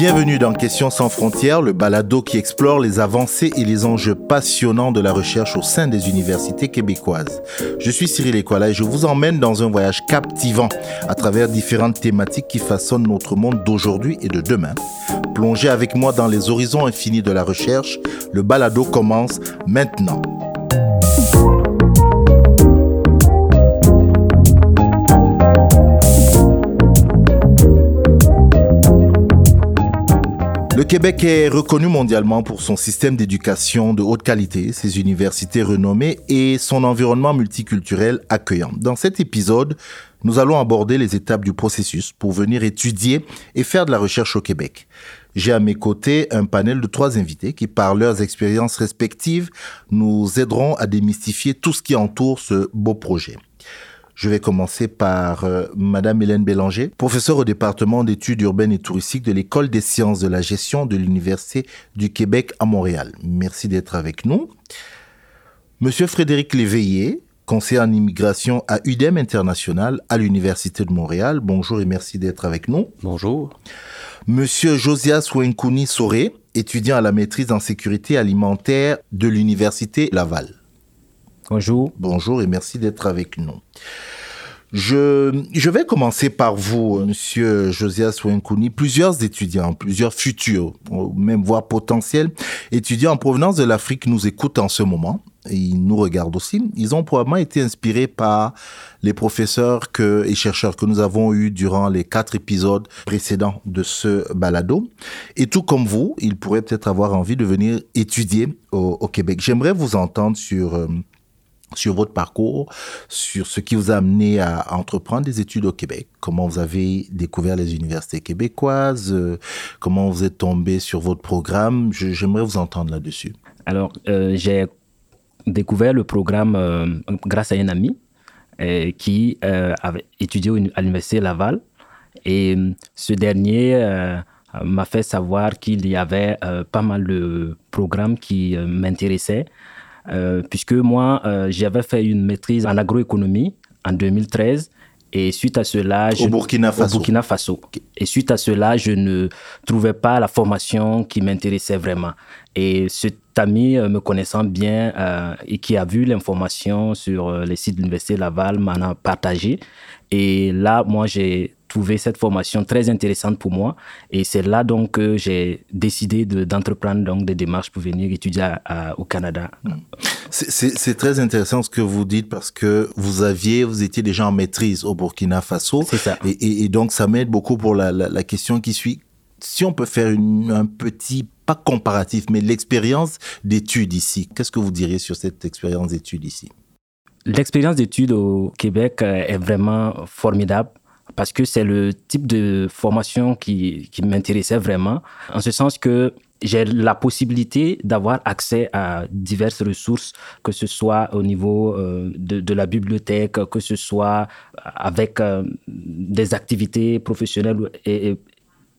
Bienvenue dans Questions sans frontières, le balado qui explore les avancées et les enjeux passionnants de la recherche au sein des universités québécoises. Je suis Cyril Equala et je vous emmène dans un voyage captivant à travers différentes thématiques qui façonnent notre monde d'aujourd'hui et de demain. Plongez avec moi dans les horizons infinis de la recherche. Le balado commence maintenant. Le Québec est reconnu mondialement pour son système d'éducation de haute qualité, ses universités renommées et son environnement multiculturel accueillant. Dans cet épisode, nous allons aborder les étapes du processus pour venir étudier et faire de la recherche au Québec. J'ai à mes côtés un panel de trois invités qui, par leurs expériences respectives, nous aideront à démystifier tout ce qui entoure ce beau projet. Je vais commencer par euh, Madame Hélène Bélanger, professeure au département d'études urbaines et touristiques de l'École des sciences de la gestion de l'Université du Québec à Montréal. Merci d'être avec nous. Monsieur Frédéric Léveillé, conseiller en immigration à UDEM International à l'Université de Montréal. Bonjour et merci d'être avec nous. Bonjour. Monsieur Josias Wenkouni Soré, étudiant à la maîtrise en sécurité alimentaire de l'Université Laval. Bonjour. Bonjour et merci d'être avec nous. Je, je vais commencer par vous, Monsieur Josias Wenkouni. Plusieurs étudiants, plusieurs futurs, même voire potentiels étudiants en provenance de l'Afrique nous écoutent en ce moment. Et ils nous regardent aussi. Ils ont probablement été inspirés par les professeurs que, et chercheurs que nous avons eus durant les quatre épisodes précédents de ce balado. Et tout comme vous, ils pourraient peut-être avoir envie de venir étudier au, Québec. J'aimerais vous entendre sur euh, sur votre parcours, sur ce qui vous a amené à entreprendre des études au Québec, comment vous avez découvert les universités québécoises, euh, comment vous êtes tombé sur votre programme. J'aimerais vous entendre là-dessus. Alors, euh, j'ai découvert le programme euh, grâce à un ami qui avait étudié à l'université Laval. Et ce dernier m'a fait savoir qu'il y avait pas mal de programmes qui m'intéressaient. Euh, puisque moi, euh, j'avais fait une maîtrise en agroéconomie en 2013. Et suite à cela, je, au Burkina Faso. Au Burkina Faso. Et suite à cela, je ne trouvais pas la formation qui m'intéressait vraiment. Et cet ami euh, me connaissant bien euh, et qui a vu l'information sur les sites de l'Université Laval m'en a partagé. Et là, moi, j'ai trouvé cette formation très intéressante pour moi. Et c'est là donc que j'ai décidé d'entreprendre donc des démarches pour venir étudier à, au Canada. C'est très intéressant ce que vous dites parce que vous aviez, vous étiez déjà en maîtrise au Burkina Faso. C'est ça. Et, et, et, donc ça m'aide beaucoup pour la, la, la, question qui suit. Si on peut faire une, un petit pas comparatif, mais l'expérience d'études ici. Qu'est-ce que vous diriez sur cette expérience d'études ici? L'expérience d'études au Québec euh, est vraiment formidable parce que c'est le type de formation qui, m'intéressait vraiment, en ce sens que j'ai la possibilité d'avoir accès à diverses ressources, que ce soit au niveau euh, de, la bibliothèque, que ce soit avec euh, des activités professionnelles et,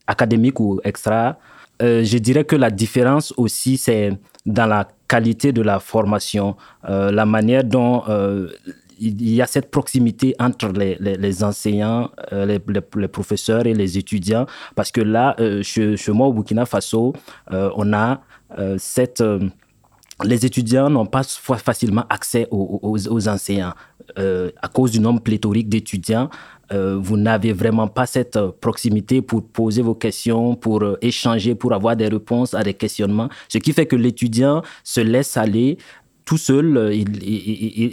académiques ou extra. Euh, je dirais que la différence aussi, c'est dans la qualité de la formation, la manière dont il y a cette proximité entre les, les, enseignants, euh, les, professeurs et les étudiants, parce que là, euh, chez, moi au Burkina Faso, euh, on a cette... les étudiants n'ont pas facilement accès aux, aux, aux enseignants à cause du nombre pléthorique d'étudiants. vous n'avez vraiment pas cette proximité pour poser vos questions, pour échanger, pour avoir des réponses à des questionnements, ce qui fait que l'étudiant se laisse aller tout seul, il,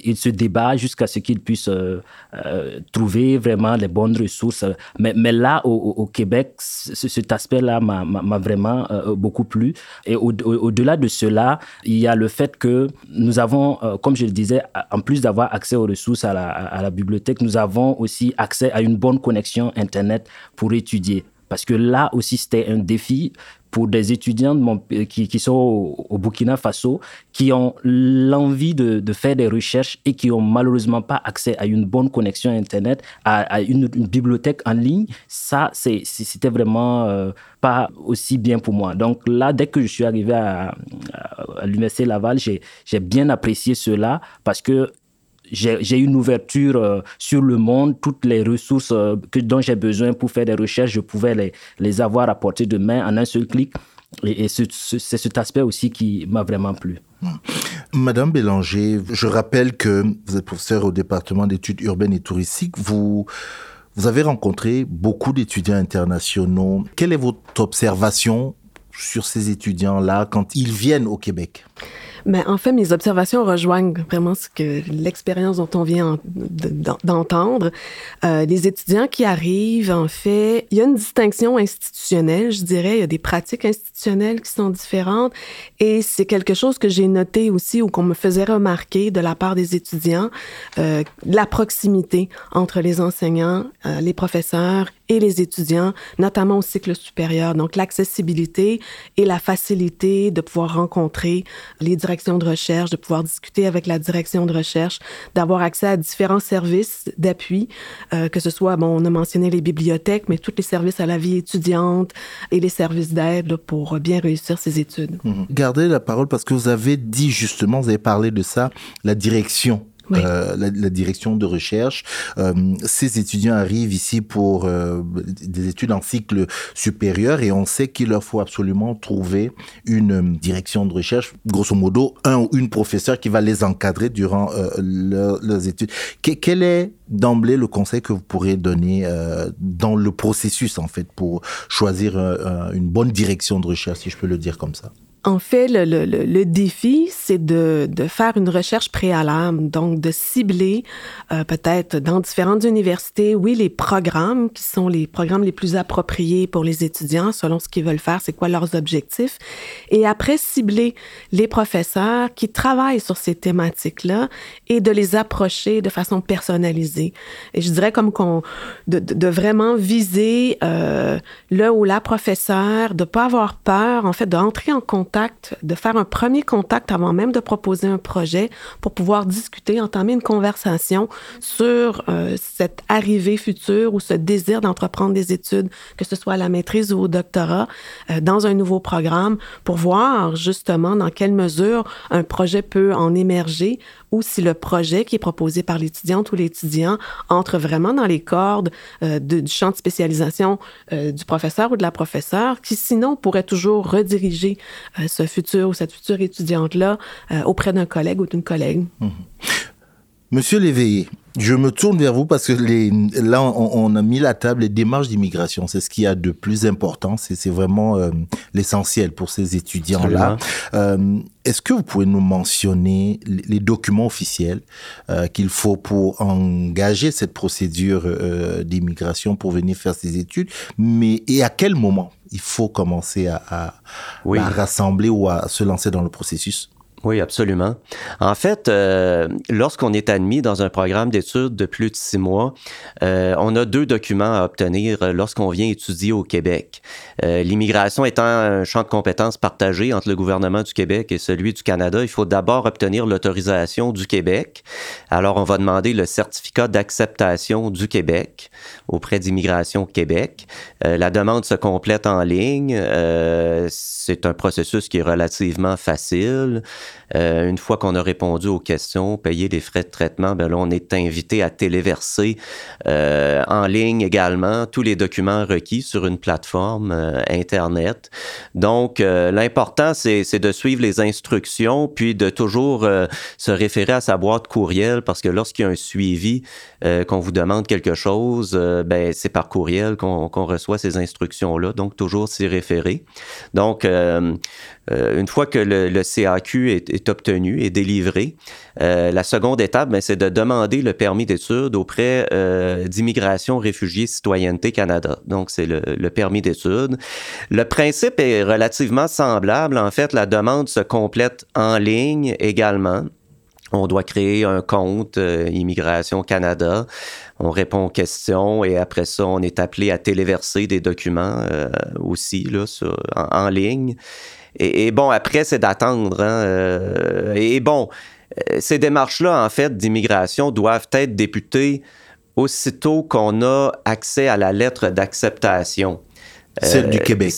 il, se débat jusqu'à ce qu'il puisse euh, euh, trouver vraiment les bonnes ressources. Mais, là, au, Québec, cet aspect-là m'a vraiment euh, beaucoup plu. Et au-delà au, de cela, il y a le fait que nous avons, euh, comme je le disais, en plus d'avoir accès aux ressources à la bibliothèque, nous avons aussi accès à une bonne connexion Internet pour étudier. Parce que là aussi, c'était un défi pour des étudiants qui, sont au, Burkina Faso, qui ont l'envie de, faire des recherches et qui ont malheureusement pas accès à une bonne connexion Internet, à, une, bibliothèque en ligne. Ça, c'était vraiment euh, pas aussi bien pour moi. Donc là, dès que je suis arrivé à l'Université Laval, j'ai bien apprécié cela parce que j'ai une ouverture euh, sur le monde. Toutes les ressources euh, dont j'ai besoin pour faire des recherches, je pouvais les, les avoir à portée de main en un seul clic. Et, c'est cet aspect aussi qui m'a vraiment plu. Madame Bélanger, je rappelle que vous êtes professeur au département d'études urbaines et touristiques. Vous, vous avez rencontré beaucoup d'étudiants internationaux. Quelle est votre observation sur ces étudiants-là quand ils viennent au Québec? Mais en fait, mes observations rejoignent vraiment ce que l'expérience dont on vient d'entendre. Euh, les étudiants qui arrivent, en fait, il y a une distinction institutionnelle, je dirais. Il y a des pratiques institutionnelles qui sont différentes. Et c'est quelque chose que j'ai noté aussi ou qu'on me faisait remarquer de la part des étudiants, euh, la proximité entre les enseignants, euh, les professeurs et les étudiants, notamment au cycle supérieur. Donc, l'accessibilité et la facilité de pouvoir rencontrer les directions de recherche, de pouvoir discuter avec la direction de recherche, d'avoir accès à différents services d'appui, euh, que ce soit, bon, on a mentionné les bibliothèques, mais tous les services à la vie étudiante et les services d'aide pour bien réussir ses études. Mmh. Gardez la parole parce que vous avez dit justement, vous avez parlé de ça, la direction euh, la, direction de recherche. Euh, ces étudiants arrivent ici pour euh, des études en cycle supérieur et on sait qu'il leur faut absolument trouver une direction de recherche, grosso modo un ou une professeur qui va les encadrer durant leurs études. quel est d'emblée le conseil que vous pourrez donner dans le processus en fait pour choisir une bonne direction de recherche, si je peux le dire comme ça? En fait, le, le, le défi, c'est de, de, faire une recherche préalable, donc de cibler euh, peut-être dans différentes universités, oui, les programmes qui sont les programmes les plus appropriés pour les étudiants selon ce qu'ils veulent faire, c'est quoi leurs objectifs, et après cibler les professeurs qui travaillent sur ces thématiques-là et de les approcher de façon personnalisée. Et je dirais comme qu'on de, de, vraiment viser euh, le ou la professeur, de pas avoir peur, en fait, d'entrer en contact de faire un premier contact avant même de proposer un projet pour pouvoir discuter, entamer une conversation sur euh, cette arrivée future ou ce désir d'entreprendre des études, que ce soit à la maîtrise ou au doctorat, euh, dans un nouveau programme pour voir justement dans quelle mesure un projet peut en émerger ou si le projet qui est proposé par l'étudiante ou l'étudiant entre vraiment dans les cordes euh, du champ de spécialisation du professeur ou de la professeure, qui sinon pourrait toujours rediriger ce futur ou cette future étudiante-là auprès d'un collègue ou d'une collègue. Mmh. Monsieur Léveillé, je me tourne vers vous parce que les, là, on, a mis la table les démarches d'immigration. C'est ce qu'il y a de plus important. C'est vraiment euh, l'essentiel pour ces étudiants-là. Euh, Est-ce que vous pouvez nous mentionner les, documents officiels euh, qu'il faut pour engager cette procédure d'immigration pour venir faire ces études Mais et à quel moment il faut commencer à, à, à rassembler ou à se lancer dans le processus? Oui, absolument. En fait, euh, lorsqu'on est admis dans un programme d'études de plus de six mois, euh, on a deux documents à obtenir lorsqu'on vient étudier au Québec. Euh, l'immigration étant un champ de compétences partagé entre le gouvernement du Québec et celui du Canada, il faut d'abord obtenir l'autorisation du Québec. Alors, on va demander le certificat d'acceptation du Québec auprès d'Immigration Québec. la demande se complète en ligne. C'est un processus qui est relativement facile. Euh, une fois qu'on a répondu aux questions, payé les frais de traitement, ben là, on est invité à téléverser euh, en ligne également tous les documents requis sur une plateforme euh, Internet. Donc, l'important, c'est de suivre les instructions, puis de toujours se référer à sa boîte courriel, parce que lorsqu'il y a un suivi, qu'on vous demande quelque chose, ben, c'est par courriel qu'on reçoit ces instructions-là. Donc, toujours s'y référer. Donc, une fois que le, le CAQ est, est obtenu et délivré. Euh, la seconde étape, ben, c'est de demander le permis d'études auprès euh, d'Immigration, Réfugiés, Citoyenneté Canada. Donc, c'est le, permis d'études. Le principe est relativement semblable. En fait, la demande se complète en ligne également. On doit créer un compte euh, Immigration Canada. On répond aux questions et après ça, on est appelé à téléverser des documents aussi là, en, ligne. Et, bon, après, c'est d'attendre. Hein, euh, et, bon, euh, ces démarches-là, en fait, d'immigration doivent être députées aussitôt qu'on a accès à la lettre d'acceptation. Celle du Québec.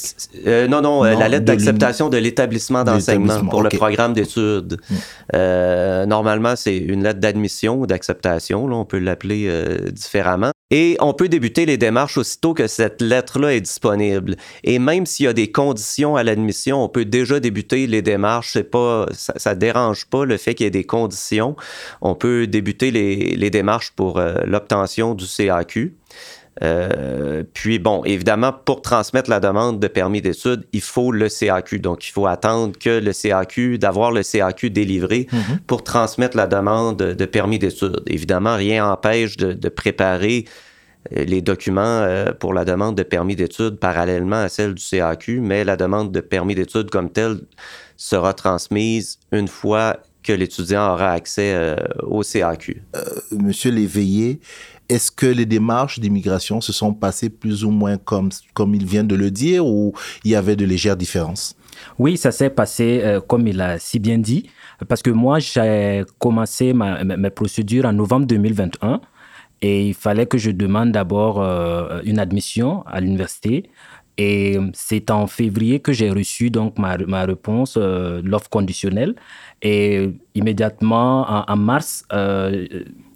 non, non, la lettre d'acceptation de l'établissement d'enseignement pour le programme d'études. Mm. normalement, c'est une lettre d'admission ou d'acceptation, on peut l'appeler différemment. Et on peut débuter les démarches aussitôt que cette lettre-là est disponible. Et même s'il y a des conditions à l'admission, on peut déjà débuter les démarches. C'est pas, ça, ne dérange pas le fait qu'il y ait des conditions. On peut débuter les, les démarches pour euh, l'obtention du CAQ. Euh, puis bon, évidemment, pour transmettre la demande de permis d'études, il faut le CAQ. Donc, il faut attendre que le CAQ, d'avoir le CAQ délivré mhm. pour transmettre la demande de permis d'études. Évidemment, rien n'empêche de, préparer euh, les documents euh, pour la demande de permis d'études parallèlement à celle du CAQ, mais la demande de permis d'études comme telle sera transmise une fois que l'étudiant aura accès au CAQ. Monsieur Léveillé, est-ce que les démarches d'immigration se sont passées plus ou moins comme, comme il vient de le dire ou il y avait de légères différences? Oui, ça s'est passé euh, comme il a si bien dit, parce que moi, j'ai commencé ma, mes procédures en novembre 2021 et il fallait que je demande d'abord euh, une admission à l'université. Et c'est en février que j'ai reçu donc ma, ma réponse, euh, l'offre conditionnelle. Et immédiatement, en, mars,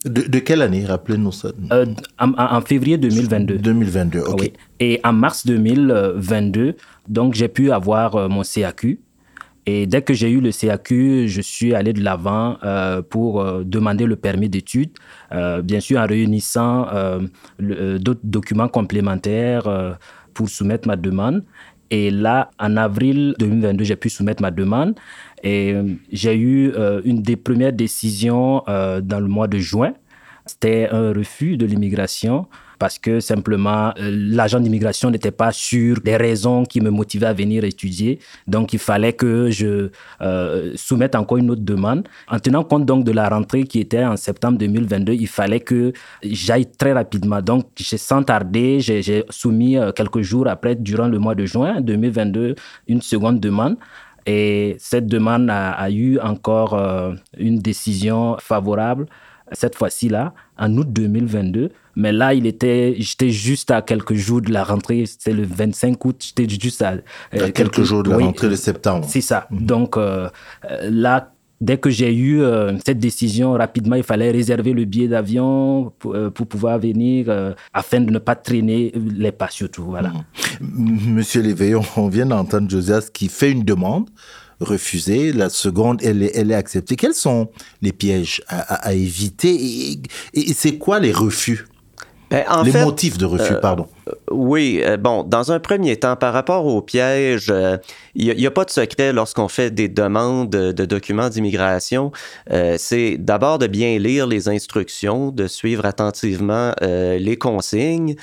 de, quelle année, rappelez-nous ça euh, en, février 2022. 2022, ok. Et en mars 2022, donc j'ai pu avoir euh, mon CAQ. Et dès que j'ai eu le CAQ, je suis allé de l'avant euh, pour demander le permis d'études, bien sûr en réunissant d'autres documents complémentaires pour soumettre ma demande. Et là, en avril 2022, j'ai pu soumettre ma demande. Et euh, j'ai eu euh, une des premières décisions euh, dans le mois de juin. C'était un refus de l'immigration parce que simplement l'agent d'immigration n'était pas sûr des raisons qui me motivaient à venir étudier. Donc il fallait que je soumette encore une autre demande. En tenant compte donc de la rentrée qui était en septembre 2022, il fallait que j'aille très rapidement. Donc sans tarder, j'ai soumis quelques jours après, durant le mois de juin 2022, une seconde demande. Et cette demande a, eu encore euh, une décision favorable, cette fois-ci là, en août 2022. Mais là, il était, j'étais juste à quelques jours de la rentrée, c'était le 25 août, j'étais juste à, euh, quelques, jours de la rentrée de septembre. C'est ça. Mhm. Donc euh, là, dès que j'ai eu cette décision, rapidement, il fallait réserver le billet d'avion pour, pouvoir venir afin de ne pas traîner les pas surtout. Voilà. Monsieur Léveillon, on vient d'entendre Josias qui fait une demande refusée, la seconde, elle est, elle est acceptée. Quels sont les pièges à, éviter? Et c'est quoi les refus? Ben, les motifs de refus, euh, pardon. Oui, euh, bon, dans un premier temps, par rapport aux pièges, il euh, n'y a, pas de secret lorsqu'on fait des demandes de, documents d'immigration. c'est d'abord de bien lire les instructions, de suivre attentivement les consignes,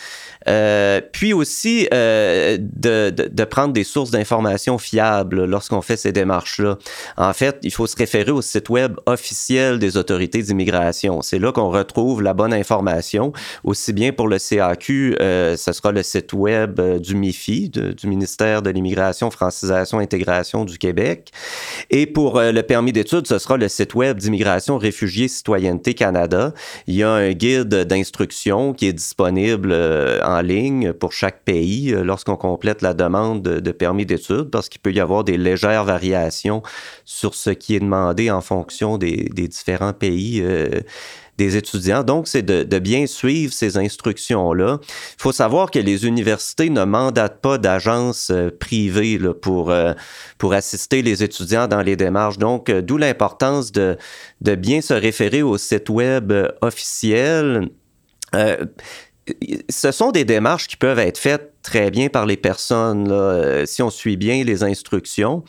puis aussi de, prendre des sources d'informations fiables lorsqu'on fait ces démarches-là. En fait, il faut se référer au site web officiel des autorités d'immigration. C'est là qu'on retrouve la bonne information, aussi bien pour le CAQ, euh, ce sera le site web euh, du MIFI, du ministère de l'Immigration, Francisation, Intégration du Québec. Et pour euh, le permis d'études, ce sera le site web d'Immigration, Réfugiés, Citoyenneté Canada. Il y a un guide d'instruction qui est disponible en ligne pour chaque pays lorsqu'on complète la demande de, permis d'études, parce qu'il peut y avoir des légères variations sur ce qui est demandé en fonction des différents pays des étudiants. Donc, c'est de, bien suivre ces instructions-là. Il faut savoir que les universités ne mandatent pas d'agences euh, privées pour, euh, pour assister les étudiants dans les démarches. Donc, euh, d'où l'importance de, de bien se référer au site web officiel. ce sont des démarches qui peuvent être faites très bien par les personnes euh, si on suit bien les instructions.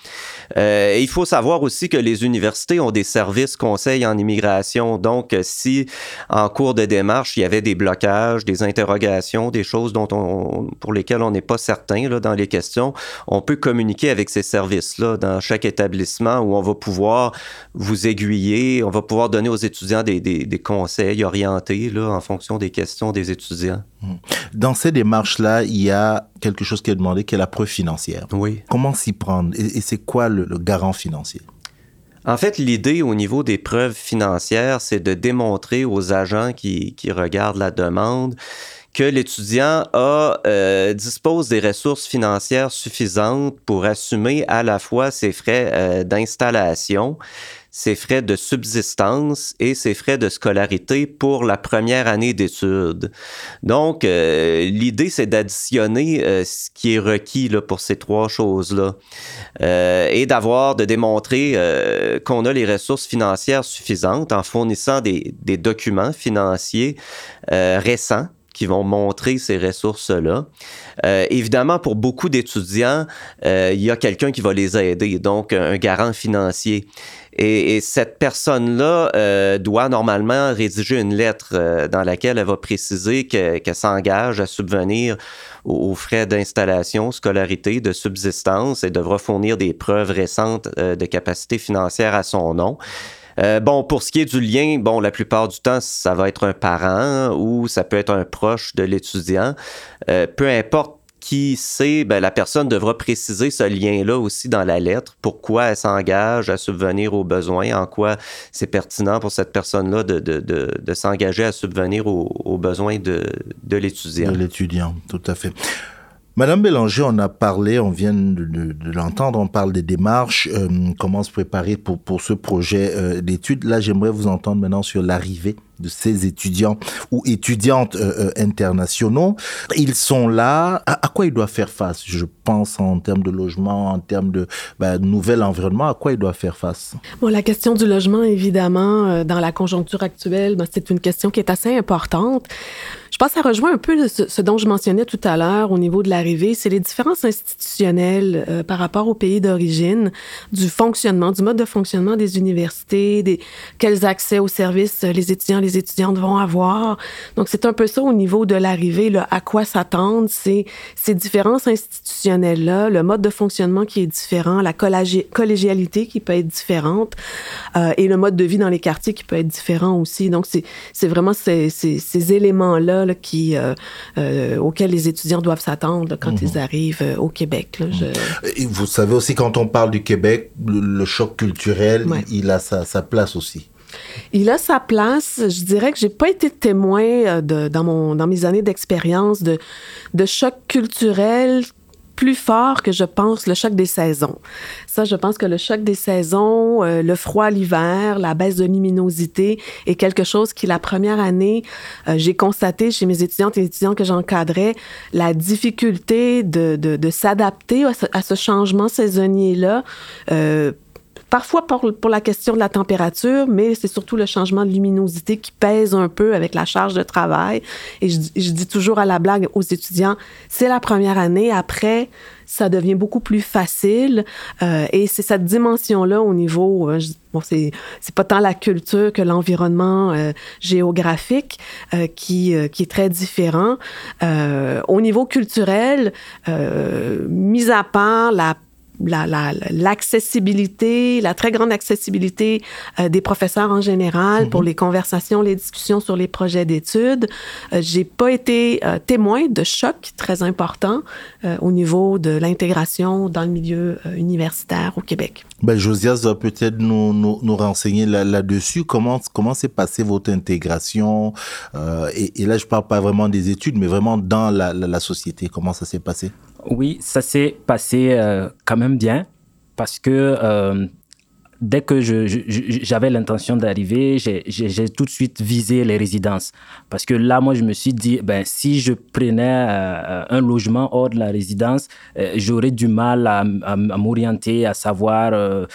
Euh, il faut savoir aussi que les universités ont des services conseils en immigration. Donc, si en cours de démarche, il y avait des blocages, des interrogations, des choses dont on, pour lesquelles on n'est pas certain dans les questions, on peut communiquer avec ces services-là dans chaque établissement où on va pouvoir vous aiguiller, on va pouvoir donner aux étudiants des, conseils orientés en fonction des questions des étudiants. Dans ces démarches-là, il y a quelque chose qui est demandé, qui est la preuve financière. Oui. Comment s'y prendre? Et, c'est quoi le, garant financier? En fait, l'idée au niveau des preuves financières, c'est de démontrer aux agents qui, qui regardent la demande que l'étudiant a euh, dispose des ressources financières suffisantes pour assumer à la fois ses frais euh, d'installation, ses frais de subsistance et ses frais de scolarité pour la première année d'études. Donc, euh, l'idée, c'est d'additionner euh, ce qui est requis là, pour ces trois choses-là euh, et d'avoir, de démontrer qu'on a les ressources financières suffisantes en fournissant des, des documents financiers récents qui vont montrer ces ressources-là. Euh, évidemment, pour beaucoup d'étudiants, euh, il y a quelqu'un qui va les aider, donc un garant financier. Et, cette personne-là euh, doit normalement rédiger une lettre dans laquelle elle va préciser qu'elle s'engage à subvenir aux, frais d'installation, scolarité, de subsistance et devra fournir des preuves récentes de capacité financière à son nom. Euh, bon, pour ce qui est du lien, bon, la plupart du temps, ça va être un parent ou ça peut être un proche de l'étudiant. Euh, peu importe qui c'est, ben, la personne devra préciser ce lien-là aussi dans la lettre, pourquoi elle s'engage à subvenir aux besoins, en quoi c'est pertinent pour cette personne-là de, de, s'engager à subvenir aux, besoins de, de l'étudiant. De l'étudiant, tout à fait. Madame Bélanger, on a parlé, on vient de, l'entendre, on parle des démarches, euh, comment se préparer pour, pour ce projet euh, d'études. Là, j'aimerais vous entendre maintenant sur l'arrivée de ces étudiants ou étudiantes euh, internationaux. Ils sont là. À, quoi ils doivent faire face Je pense en termes de logement, en termes de ben, nouvel environnement. À quoi ils doivent faire face? Bon, la question du logement, évidemment, dans la conjoncture actuelle, ben, c'est une question qui est assez importante. Je pense que ça rejoint un peu ce, dont je mentionnais tout à l'heure au niveau de l'arrivée, c'est les différences institutionnelles euh, par rapport au pays d'origine, du fonctionnement, du mode de fonctionnement des universités, des quels accès aux services les étudiants, les étudiantes vont avoir. Donc c'est un peu ça au niveau de l'arrivée, à quoi s'attendre, ces différences institutionnelles là, le mode de fonctionnement qui est différent, la collégialité qui peut être différente euh, et le mode de vie dans les quartiers qui peut être différent aussi. Donc c'est vraiment ces, ces, ces éléments là qui, euh, euh, auxquels les étudiants doivent s'attendre quand ils mhm. arrivent euh, au Québec. Et vous savez aussi, quand on parle du Québec, le, choc culturel, il a sa, place aussi. Il a sa place. Je dirais que j'ai pas été témoin de, dans, mon, dans mes années d'expérience de, de choc culturel plus fort que je pense le choc des saisons. Ça, je pense que le choc des saisons, euh, le froid l'hiver, la baisse de luminosité est quelque chose qui, la première année, euh, j'ai constaté chez mes étudiantes et étudiants que j'encadrais, la difficulté de, de, s'adapter à, ce changement saisonnier-là. Euh, Parfois pour, pour, la question de la température, mais c'est surtout le changement de luminosité qui pèse un peu avec la charge de travail. Et je, je dis toujours à la blague aux étudiants, c'est la première année. Après, ça devient beaucoup plus facile. Euh, et c'est cette dimension-là au niveau, euh, bon, c'est, c'est pas tant la culture que l'environnement euh, géographique euh, qui, euh, qui est très différent. au niveau culturel, mis à part la l'accessibilité, la, la, très grande accessibilité euh, des professeurs en général pour mhm. les conversations, les discussions sur les projets d'études. Euh, j'ai pas été euh, témoin de chocs très importants au niveau de l'intégration dans le milieu universitaire au Québec. Ben, Josias doit peut-être nous, nous, nous, renseigner là-dessus. comment comment s'est passée votre intégration et, et, là, je parle pas vraiment des études, mais vraiment dans la, la, la société. Comment ça s'est passé? Oui, ça s'est passé euh, quand même bien parce que euh, dès que j'avais l'intention d'arriver, j'ai tout de suite visé les résidences. Parce que là, moi, je me suis dit, ben, si je prenais euh, un logement hors de la résidence, euh, j'aurais du mal à, m'orienter, à savoir, euh,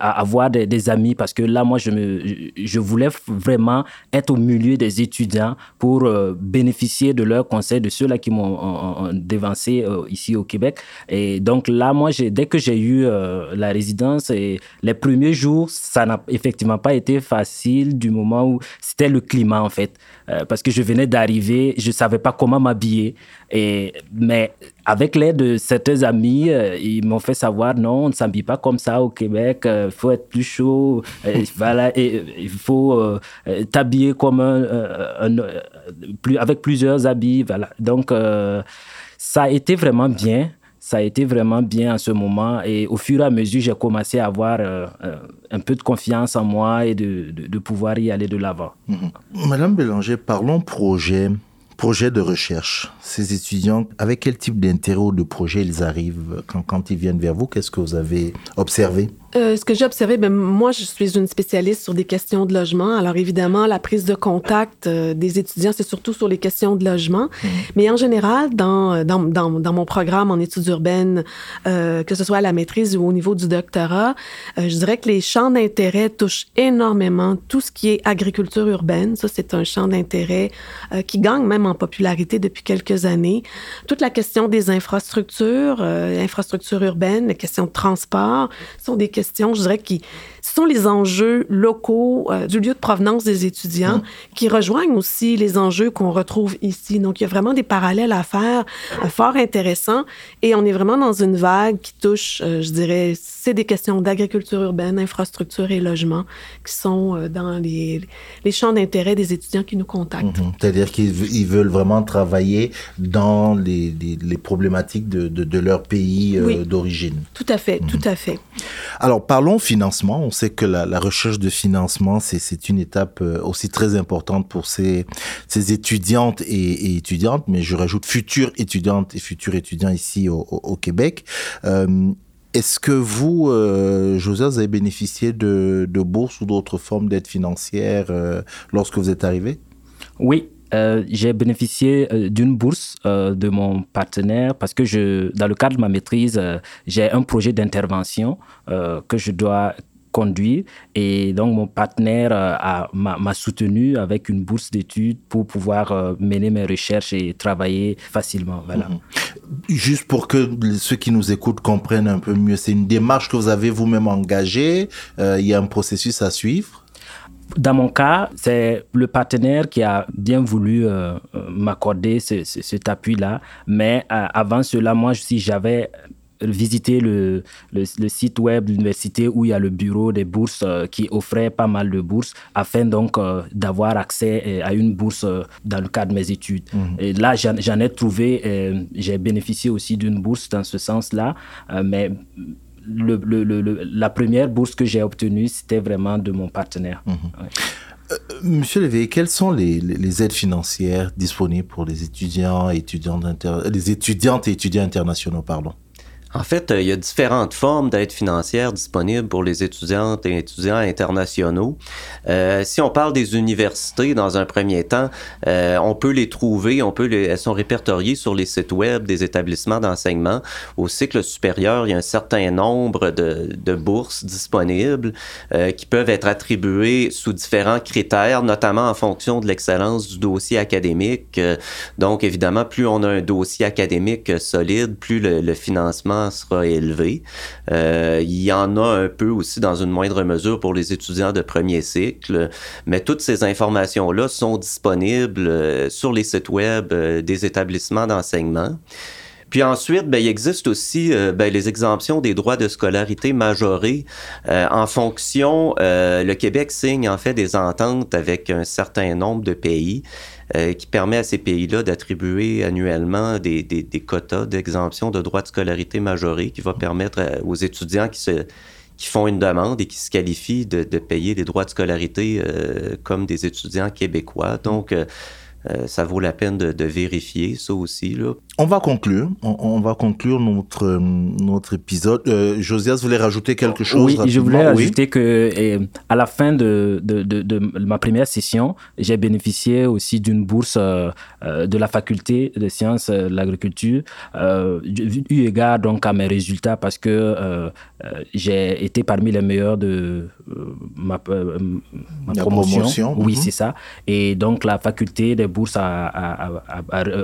à avoir des, amis. Parce que là, moi, je, voulais vraiment être au milieu des étudiants pour bénéficier de leurs conseils, de ceux-là qui m'ont dévancé ici au Québec. Et donc là, moi, dès que j'ai eu la résidence, et les premiers premiers jours, ça n'a effectivement pas été facile du moment où c'était le climat, en fait. Euh, parce que je venais d'arriver, je ne savais pas comment m'habiller. Et, mais avec l'aide de certains amis, euh, ils m'ont fait savoir non, on ne s'habille pas comme ça au Québec, il euh, faut être plus chaud, voilà, et, il faut t'habiller comme un, plus, avec plusieurs habits. Voilà. Donc, ça a été vraiment bien ça a été vraiment bien en ce moment. Et au fur et à mesure, j'ai commencé à avoir euh, euh, un peu de confiance en moi et de, de, pouvoir y aller de l'avant. Mhm. Madame Bélanger, parlons projet projet de recherche, ces étudiants, avec quel type d'intérêt ou de projet ils arrivent quand, quand ils viennent vers vous? Qu'est-ce que vous avez observé? Euh, ce que j'ai observé, ben, moi, je suis une spécialiste sur des questions de logement. Alors, évidemment, la prise de contact euh, des étudiants, c'est surtout sur les questions de logement. Mmh. Mais en général, dans, dans, dans, dans, mon programme en études urbaines, euh, que ce soit à la maîtrise ou au niveau du doctorat, euh, je dirais que les champs d'intérêt touchent énormément tout ce qui est agriculture urbaine. Ça, c'est un champ d'intérêt euh, qui gagne même en popularité depuis quelques années. Toute la question des infrastructures, infrastructures urbaines, les questions de transport, sont des questions je dirais, qui sont les enjeux locaux euh, du lieu de provenance des étudiants, mmh. qui rejoignent aussi les enjeux qu'on retrouve ici. Donc, il y a vraiment des parallèles à faire, euh, fort intéressants, et on est vraiment dans une vague qui touche, euh, je dirais, c'est des questions d'agriculture urbaine, infrastructure et logement qui sont dans les, les champs d'intérêt des étudiants qui nous contactent. Mmh. C'est-à-dire qu'ils veulent vraiment travailler dans les, les, problématiques de, de, leur pays d'origine. Tout à fait, mmh. tout à fait. Alors, parlons financement. On sait que la, recherche de financement, c'est une étape euh, aussi très importante pour ces, étudiantes et, étudiantes, mais je rajoute futures étudiantes et futurs étudiants ici au, Québec. Euh, est-ce que vous, euh, José, vous avez bénéficié de, de bourses ou d'autres formes d'aide financière euh, lorsque vous êtes arrivé? Oui, euh, j'ai bénéficié euh, d'une bourse euh, de mon partenaire parce que je, dans le cadre de ma maîtrise, j'ai un projet d'intervention que je dois conduire et donc mon partenaire m'a soutenu avec une bourse d'études pour pouvoir mener mes recherches et travailler facilement. Voilà. Mhm. Juste pour que ceux qui nous écoutent comprennent un peu mieux, c'est une démarche que vous avez vous-même engagée. il y a un processus à suivre? Dans mon cas, c'est le partenaire qui a bien voulu euh, euh, m'accorder cet appui-là. Mais euh, avant cela, moi, si j'avais visité le, le, site web de l'université où il y a le bureau des bourses qui offrait pas mal de bourses afin donc d'avoir accès à une bourse dans le cadre de mes études. Mhm. Et là, j'en ai trouvé, j'ai bénéficié aussi d'une bourse dans ce sens-là, mais le, la première bourse que j'ai obtenue, c'était vraiment de mon partenaire. Mhm. Euh, monsieur Léveillé, quelles sont les, les, aides financières disponibles pour les étudiants, étudiantes, les étudiantes et étudiants internationaux pardon? En fait, euh, il y a différentes formes d'aide financière disponibles pour les étudiantes et étudiants internationaux. Euh, si on parle des universités, dans un premier temps, euh, on peut les trouver, on peut les, elles sont répertoriées sur les sites web des établissements d'enseignement. Au cycle supérieur, il y a un certain nombre de, bourses disponibles qui peuvent être attribuées sous différents critères, notamment en fonction de l'excellence du dossier académique. donc, évidemment, plus on a un dossier académique solide, plus le financement sera élevé. Euh, il y en a un peu aussi dans une moindre mesure pour les étudiants de premier cycle, mais toutes ces informations-là sont disponibles euh, sur les sites web euh, des établissements d'enseignement. Puis ensuite, ben, il existe aussi ben, les exemptions des droits de scolarité majorés en fonction. le Québec signe en fait des ententes avec un certain nombre de pays. Euh, qui permet à ces pays-là d'attribuer annuellement des, quotas d'exemption de droits de scolarité majorés qui va permettre aux étudiants qui font une demande et qui se qualifient de, payer des droits de scolarité euh, comme des étudiants québécois. Donc, euh, euh, ça vaut la peine de, de, vérifier ça aussi. Là. On va conclure. On, va conclure notre, notre épisode. Euh, Josias voulait rajouter quelque chose Oui, je voulais ajouter que à la fin de, de, de, ma première session, j'ai bénéficié aussi d'une bourse euh, euh, de la faculté de sciences de l'agriculture, eu égard donc à mes résultats parce que j'ai été parmi les meilleurs de ma, ma promotion. Oui, mhm. c'est ça. Et donc la faculté des bourses a,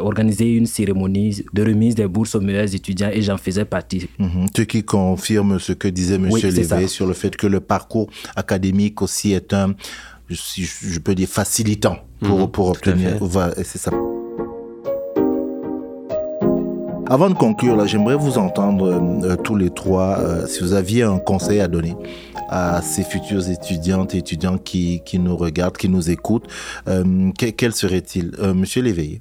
organisé une cérémonie de remise des bourses aux meilleurs étudiants et j'en faisais partie. Mhm. Ce qui confirme ce que disait M. Lévé sur le fait que le parcours académique aussi est un, si je peux dire, facilitant pour, mhm. pour obtenir. C'est ça. Avant de conclure, là, j'aimerais vous entendre euh, tous les trois, euh, si vous aviez un conseil à donner à ces futurs étudiantes et étudiants qui, qui nous regardent, qui nous écoutent, euh, quel, serait-il? Monsieur Léveillé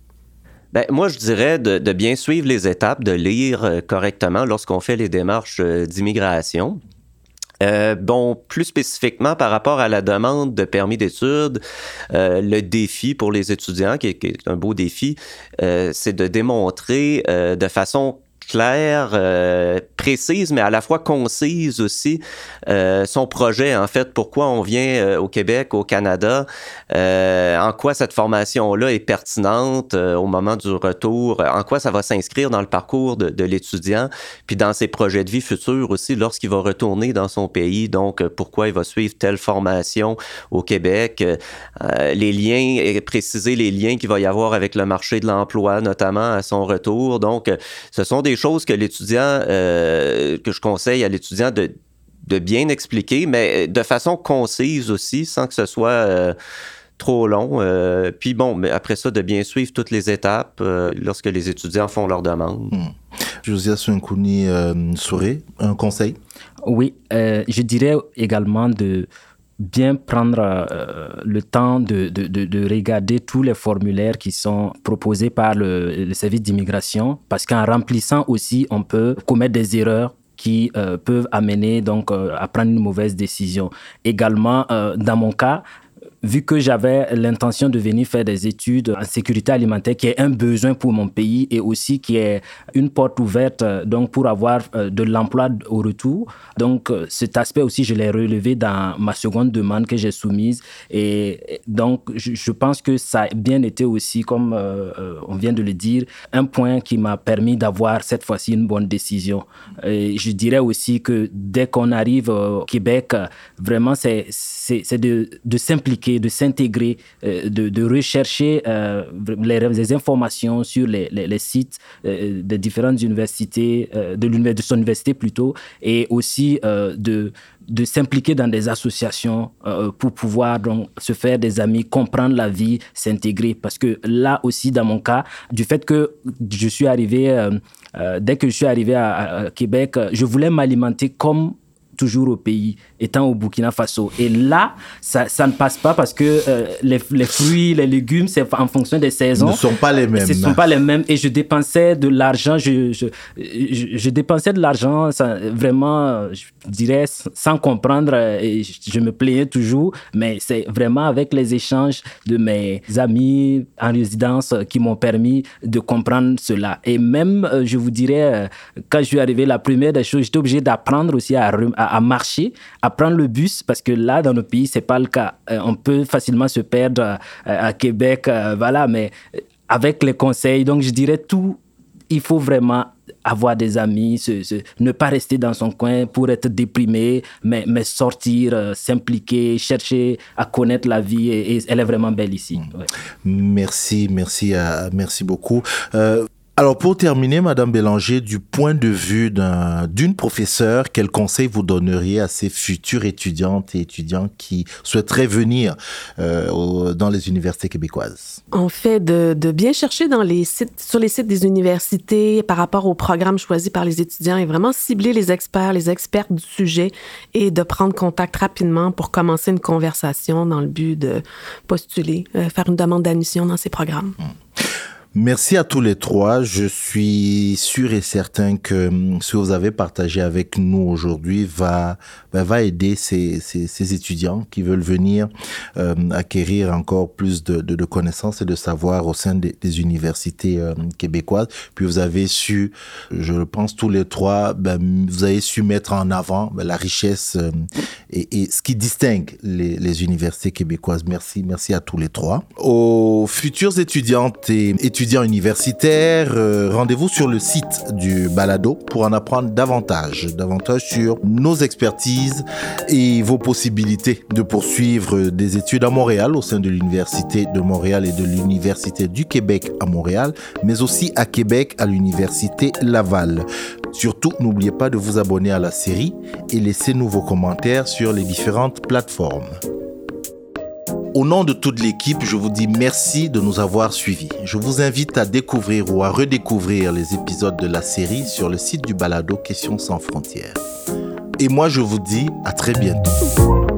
ben, moi, je dirais de, bien suivre les étapes, de lire correctement lorsqu'on fait les démarches d'immigration. Euh, bon, plus spécifiquement par rapport à la demande de permis d'études, euh, le défi pour les étudiants, qui est, un beau défi, euh, c'est de démontrer de façon claire, euh, précise, mais à la fois concise aussi, euh, son projet, en fait, pourquoi on vient euh, au Québec, au Canada, en quoi cette formation-là est pertinente au moment du retour, en quoi ça va s'inscrire dans le parcours de, l'étudiant, puis dans ses projets de vie futurs aussi lorsqu'il va retourner dans son pays, donc pourquoi il va suivre telle formation au Québec, les liens, préciser les liens qu'il va y avoir avec le marché de l'emploi, notamment à son retour. Donc, ce sont des choses que l'étudiant, euh, que je conseille à l'étudiant de, de, bien expliquer, mais de façon concise aussi, sans que ce soit euh, trop long. Euh, puis bon, mais après ça, de bien suivre toutes les étapes lorsque les étudiants font leur demande. Mmh. Josias Sunkouni Souré, un conseil? Oui, je dirais également de bien prendre euh, le temps de, de, de, regarder tous les formulaires qui sont proposés par le, service d'immigration, parce qu'en remplissant aussi, on peut commettre des erreurs qui euh, peuvent amener donc euh, à prendre une mauvaise décision. Également, dans mon cas, vu que j'avais l'intention de venir faire des études en sécurité alimentaire, qui est un besoin pour mon pays et aussi qui est une porte ouverte euh, donc pour avoir euh, de l'emploi au retour. Donc euh, cet aspect aussi, je l'ai relevé dans ma seconde demande que j'ai soumise. Et donc je, pense que ça a bien été aussi, comme on vient de le dire, un point qui m'a permis d'avoir cette fois-ci une bonne décision. Et je dirais aussi que dès qu'on arrive au Québec, vraiment c'est de, de s'impliquer de s'intégrer, euh, de, rechercher euh, les, informations sur les, sites euh, des différentes universités, de, son université plutôt, et aussi de, de s'impliquer dans des associations pour pouvoir donc se faire des amis, comprendre la vie, s'intégrer. Parce que là aussi, dans mon cas, du fait que je suis arrivé, dès que je suis arrivé à Québec, je voulais m'alimenter comme toujours au pays, étant au Burkina Faso. Et là, ça, ça ne passe pas parce que euh, les, les, fruits, les légumes, c'est en fonction des saisons. Ne sont pas les mêmes. Ce ne sont pas les mêmes. Et je dépensais de l'argent, je, je, je, dépensais de l'argent vraiment, je dirais, sans comprendre. Et je me plaignais toujours. Mais c'est vraiment avec les échanges de mes amis en résidence qui m'ont permis de comprendre cela. Et même, euh, je vous dirais, euh, quand je suis arrivé, la première des choses, j'étais obligé d'apprendre aussi à, à à, marcher, à prendre le bus, parce que là, dans nos pays, c'est pas le cas. Euh, on peut facilement se perdre euh, à, Québec, euh, voilà, mais avec les conseils, donc je dirais tout, il faut vraiment avoir des amis, ne pas rester dans son coin pour être déprimé, mais, mais sortir, s'impliquer, chercher à connaître la vie. Et, elle est vraiment belle ici. Merci, merci, merci beaucoup. Alors pour terminer, Madame Bélanger, du point de vue d'une professeure, quel conseil vous donneriez à ces futures étudiantes et étudiants qui souhaiteraient venir euh, dans les universités québécoises? En fait, de, de, bien chercher dans les sites, sur les sites des universités par rapport aux programmes choisis par les étudiants et vraiment cibler les experts, les experts du sujet et de prendre contact rapidement pour commencer une conversation dans le but de postuler, euh, faire une demande d'admission dans ces programmes. Mmh. Merci à tous les trois. Je suis sûr et certain que hum, ce que vous avez partagé avec nous aujourd'hui va, ben, va aider ces, ces, ces, étudiants qui veulent venir euh, acquérir encore plus de, de, connaissances et de savoir au sein des, des universités euh, québécoises. Puis vous avez su, je le pense tous les trois, ben, vous avez su mettre en avant ben, la richesse et, ce qui distingue les, les universités québécoises. Merci, merci à tous les trois. Aux futures étudiantes et étudiants étudiants universitaires, euh, rendez-vous sur le site du Balado pour en apprendre davantage, davantage sur nos expertises et vos possibilités de poursuivre des études à Montréal au sein de l'Université de Montréal et de l'Université du Québec à Montréal, mais aussi à Québec à l'Université Laval. Surtout, n'oubliez pas de vous abonner à la série et laissez-nous vos commentaires sur les différentes plateformes. Au nom de toute l'équipe, je vous dis merci de nous avoir suivis. Je vous invite à découvrir ou à redécouvrir les épisodes de la série sur le site du balado Questions sans frontières. Et moi, je vous dis à très bientôt.